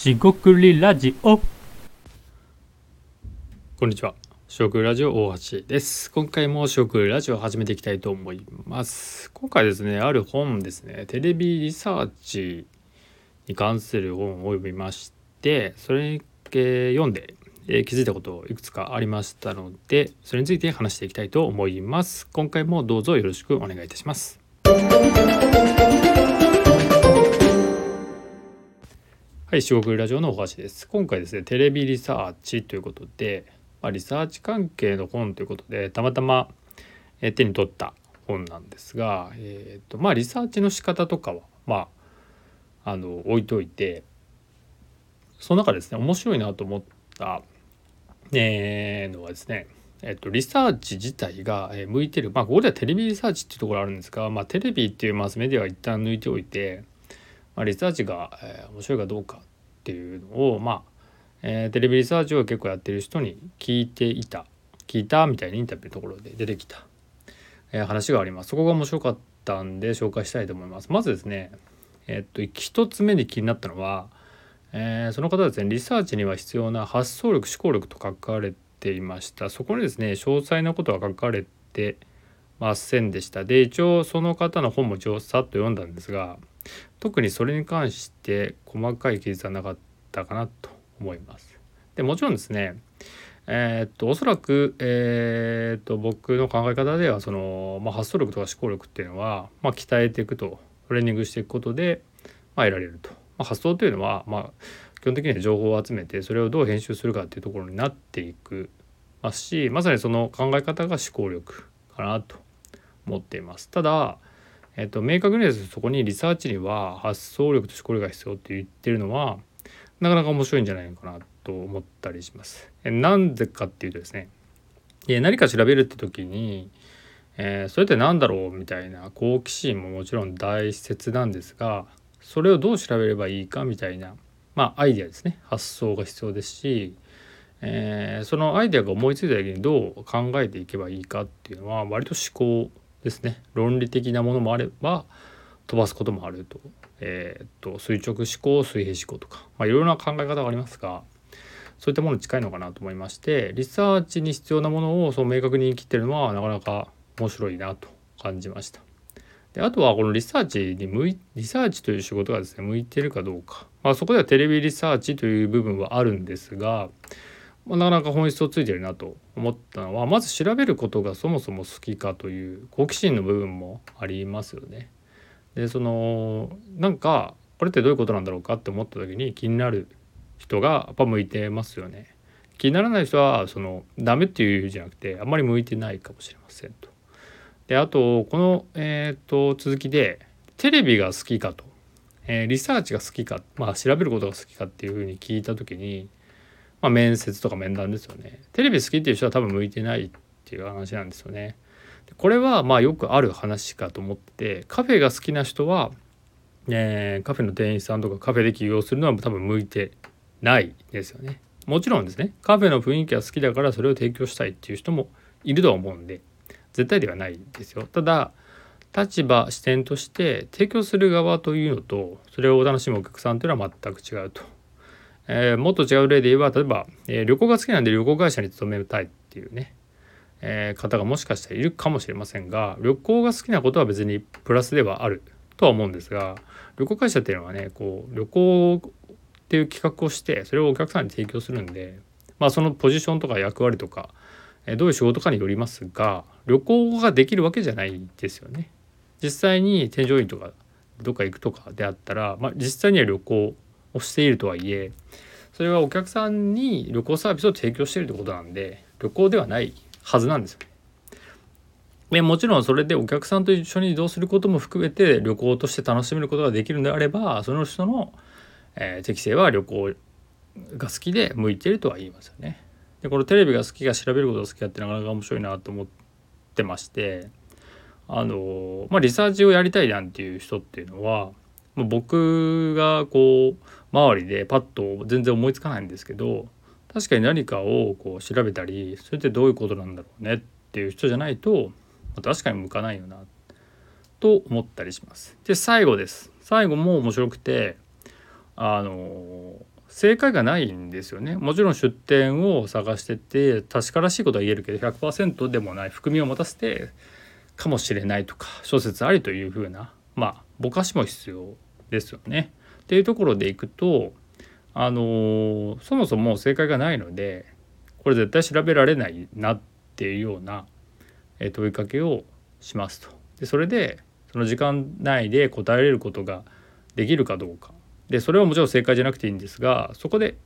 しごくりラジオこんにちは。食ラジオ大橋です。今回も食ラジオ始めていきたいと思います。今回ですね、ある本ですね、テレビリサーチに関する本を読みまして、それにえー読んで、えー気づいたこといくつかありましたので、それについて話していきたいと思います。今回もどうぞよろしくお願いいたします。はい、四国ラジオの大橋です。今回ですね、テレビリサーチということで、まあ、リサーチ関係の本ということで、たまたまえー手に取った本なんですが、えーとまあ、リサーチの仕方とかは、まあ、あの置いといて、その中ですね、面白いなと思った、えーのはですね、えっと、リサーチ自体が向いてる、まあ、ここではテレビリサーチっていうところあるんですが、まあ、テレビっていうマスメディアは一旦抜いておいて、まあ、リサーチが、えー面白いかどうかっていうのを、まあえーテレビリサーチを結構やってる人に聞いていた。聞いたみたいなインタビューのところで出てきた、えー話があります。そこが面白かったんで紹介したいと思います。まずですねえーっと一つ目に気になったのは、えーその方ですねリサーチには必要な発想力思考力と書かれていました。そこにですね詳細なことは書かれてませんでした。で一応その方の本も一応さっと読んだんですが特にそれに関して細かい記述はなかったかなと思います。でもちろんですねえーっとおそらく、えーっと僕の考え方ではその、まあ、発想力とか思考力っていうのは、まあ、鍛えていくとトレーニングしていくことで、まあ、得られると、まあ、発想というのは、まあ、基本的には情報を集めてそれをどう編集するかっていうところになっていくますしまさにその考え方が思考力かなと思っています。ただえっと、明確にですそこにリサーチには発想力と思考力が必要って言ってるのはなかなか面白いんじゃないのかなと思ったりします。えなんでかっていうとですね何か調べるって時に、えーそれって何だろうみたいな好奇心ももちろん大切なんですがそれをどう調べればいいかみたいな、まあ、アイデアですね発想が必要ですし、えーそのアイデアが思いついた時にどう考えていけばいいかっていうのは割と思考ですね。論理的なものもあれば飛ばすこともあると,、えーっと垂直思考水平思考とか、まあ、いろいろな考え方がありますがそういったものに近いのかなと思いましてリサーチに必要なものをそう明確に切ってるのはなかなか面白いなと感じました。であとはこのリサーチに向いリサーチという仕事がですね向いてるかどうか、まあ、そこではテレビリサーチという部分はあるんですが、まあ、なかなか本質をついてるなと思ったのはまず調べることがそもそも好きかという好奇心の部分もありますよね。でそのなんかこれってどういうことなんだろうかって思った時に気になる人がやっぱ向いてますよね。気にならない人はそのダメっていうじゃなくてあんまり向いてないかもしれませんと。であとこの、えー、と続きでテレビが好きかと、えーリサーチが好きか、まあ、調べることが好きかっていうふうに聞いた時に、まあ、面接とか面談ですよねテレビ好きっていう人は多分向いてないっていう話なんですよね。これはまあよくある話かと思ってカフェが好きな人は、えーカフェの店員さんとかカフェで起業するのは多分向いてないですよね。もちろんですねカフェの雰囲気が好きだからそれを提供したいっていう人もいるとは思うんで絶対ではないですよ。ただ立場視点として提供する側というのとそれをお楽しむお客さんというのは全く違うと。えーもっと違う例で言えば例えば、えー旅行が好きなんで旅行会社に勤めたいっていうね、えー方がもしかしたらいるかもしれませんが旅行が好きなことは別にプラスではあるとは思うんですが旅行会社っていうのはねこう旅行っていう企画をしてそれをお客さんに提供するんで、まあ、そのポジションとか役割とか、えどういう仕事かによりますが旅行ができるわけじゃないですよね。実際に添乗員とかどっか行くとかであったら、まあ、実際には旅行をしているとはいえそれはお客さんに旅行サービスを提供しているということなんで旅行ではないはずなんですよ。でもちろんそれでお客さんと一緒に移動することも含めて旅行として楽しめることができるのであればその人の、えー適性は旅行が好きで向いているとは言いますよね。でこのテレビが好きか調べることが好きかってなかなか面白いなと思ってましてあのまあリサーチをやりたいなんていう人っていうのは僕がこう周りでパッと全然思いつかないんですけど確かに何かをこう調べたりそれってどういうことなんだろうねっていう人じゃないと、確かに向かないよなと思ったりします。で最後です最後も面白くてあの正解がないんですよねもちろん出典を探してて確からしいことは言えるけど100%でもない含みを持たせてかもしれないとか諸説ありというふうなまあぼかしも必要ですよね。っていうところでいくとあのー、そもそも正解がないのでこれ絶対調べられないなっていうような問いかけをしますと。でそれでその時間内で答えれることができるかどうかでそれはもちろん正解じゃなくていいんですがそこで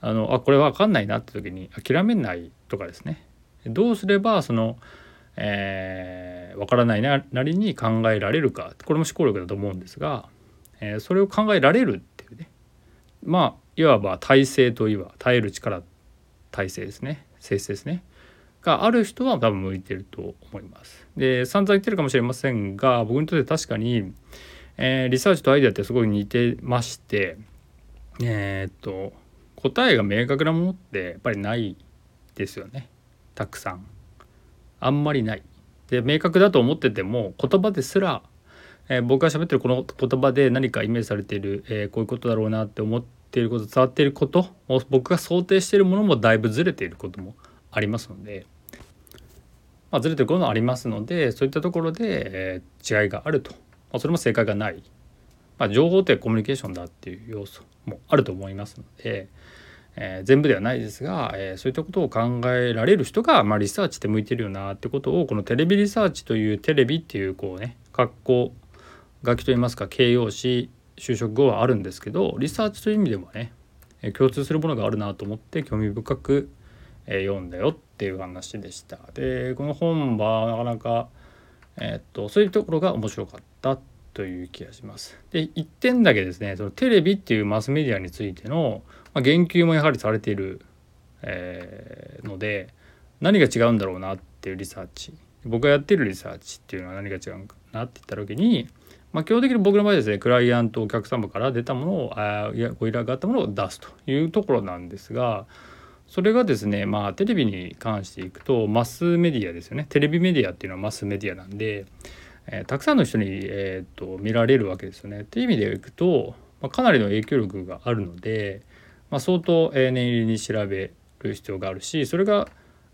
あのあこれ分かんないなって時に諦めないとかですねどうすればその、えー、分からないなりに考えられるか。これも思考力だと思うんですが、えー、それを考えられるっていうね。まあいわば耐性といわ耐える力耐性ですね。性質ですね。がある人は多分向いてると思います。で散々言ってるかもしれませんが僕にとって確かに、えー、リサーチとアイデアってすごい似てましてえー、っと答えが明確なものってやっぱりないですよね。たくさん。あんまりない。で明確だと思ってても言葉ですら、えー、僕が喋ってるこの言葉で何かイメージされている、えー、こういうことだろうなって思っていること伝わっていること僕が想定しているものもだいぶずれていることもありますので、まあ、ずれてることもありますのでそういったところで、えー、違いがあると、まあ、それも正解がない、まあ、情報ってコミュニケーションだっていう要素もあると思いますので、えー、全部ではないですが、えー、そういったことを考えられる人が、まあ、リサーチって向いてるよなってことをこのテレビリサーチというテレビっていうこうね格好書きといいますか形容詞就職後はあるんですけどリサーチという意味でもねえ共通するものがあるなと思って興味深くえ読んだよっていう話でした。でこの本はなかなか、え、っとそういうところが面白かったという気がします。で1点だけですねそのテレビっていうマスメディアについての、まあ、言及もやはりされている、えー、ので何が違うんだろうなっていうリサーチ僕がやってるリサーチっていうのは何が違うかなって言った時に、まあ、基本的に僕の場合ですねクライアントお客様から出たものをあいやご依頼があったものを出すというところなんですがそれがですねまあテレビに関していくとマスメディアですよねテレビメディアっていうのはマスメディアなんで、えー、たくさんの人に、えーと、見られるわけですよね。っていう意味でいくと、まあ、かなりの影響力があるので、まあ、相当、念入りに調べる必要があるしそれが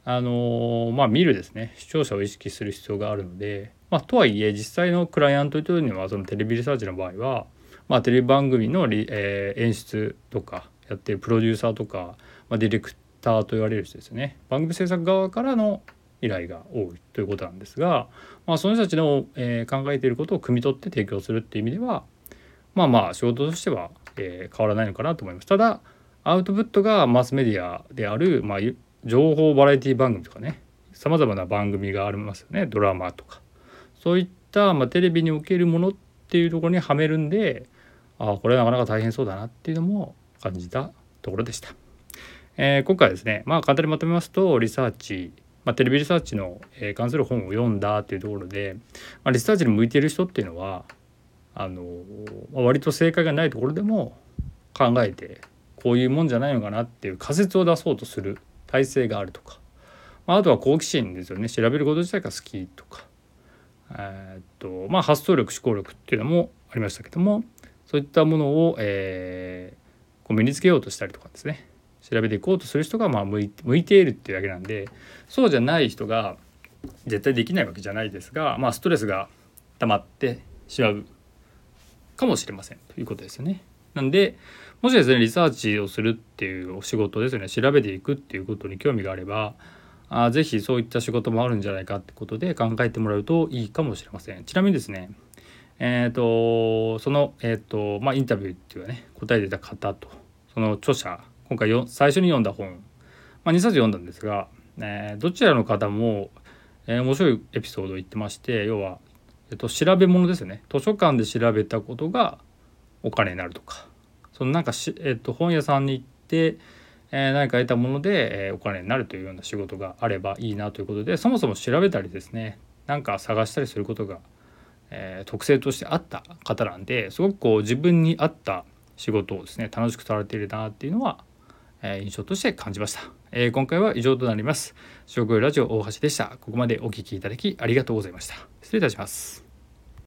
あの、まあ見るですね視聴者を意識する必要があるので、まあ、とはいえ実際のクライアントというのはそのテレビリサーチの場合は、まあ、テレビ番組のえー、演出とかやってるプロデューサーとか、まあ、ディレクターと言われる人ですね番組制作側からの依頼が多いということなんですが、まあ、その人たちの、えー、考えていることを汲み取って提供するっていう意味ではまあまあ仕事としては、えー、変わらないのかなと思います。ただアウトプットがマスメディアである、まあ、情報バラエティ番組とかね。さまざまな番組がありますよね。ドラマとか。そういった、まあ、テレビにおけるものっていうところにはめるんでああこれはなかなか大変そうだなっていうのも感じたところでした。えー、今回ですねまあ簡単にまとめますとリサーチ、まあ、テレビリサーチの、え、関する本を読んだっていうところで、まあ、リサーチに向いている人っていうのはあの、まあ、割と正解がないところでも考えてこういうもんじゃないのかなっていう仮説を出そうとする体制があるとか、まあ、あとは好奇心ですよね。調べること自体が好きとか、えー、っとまあ、発想力思考力っていうのもありましたけどもそういったものを、えー、こう身につけようとしたりとかですね。調べていこうとする人がまあ向いているっていうだけなんでそうじゃない人が絶対できないわけじゃないですが、まあ、ストレスが溜まってしまうかもしれません。ということですよね。なんでもしですねリサーチをするっていうお仕事ですね調べていくっていうことに興味があればあ是非そういった仕事もあるんじゃないかってことで考えてもらうといいかもしれません。ちなみにですねえーと、その、えーとまあ、インタビューっていうかね答えてた方とその著者今回よ最初に読んだ本、まあ、2冊読んだんですが、えー、どちらの方も、えー、面白いエピソードを言ってまして要は、えっと、調べ物ですよね図書館で調べたことがお金になるとかそのなんかし、えっと、本屋さんに行って、えー、何か得たもので、えー、お金になるというような仕事があればいいなということでそもそも調べたりですねなんか探したりすることが、えー、特性としてあった方なんですごくこう自分に合った仕事をですね楽しくされているなっていうのはえ印象として感じました、え今回は以上となります。食ラジオ大橋でした。ここまでお聴きいただきありがとうございました。失礼いたします。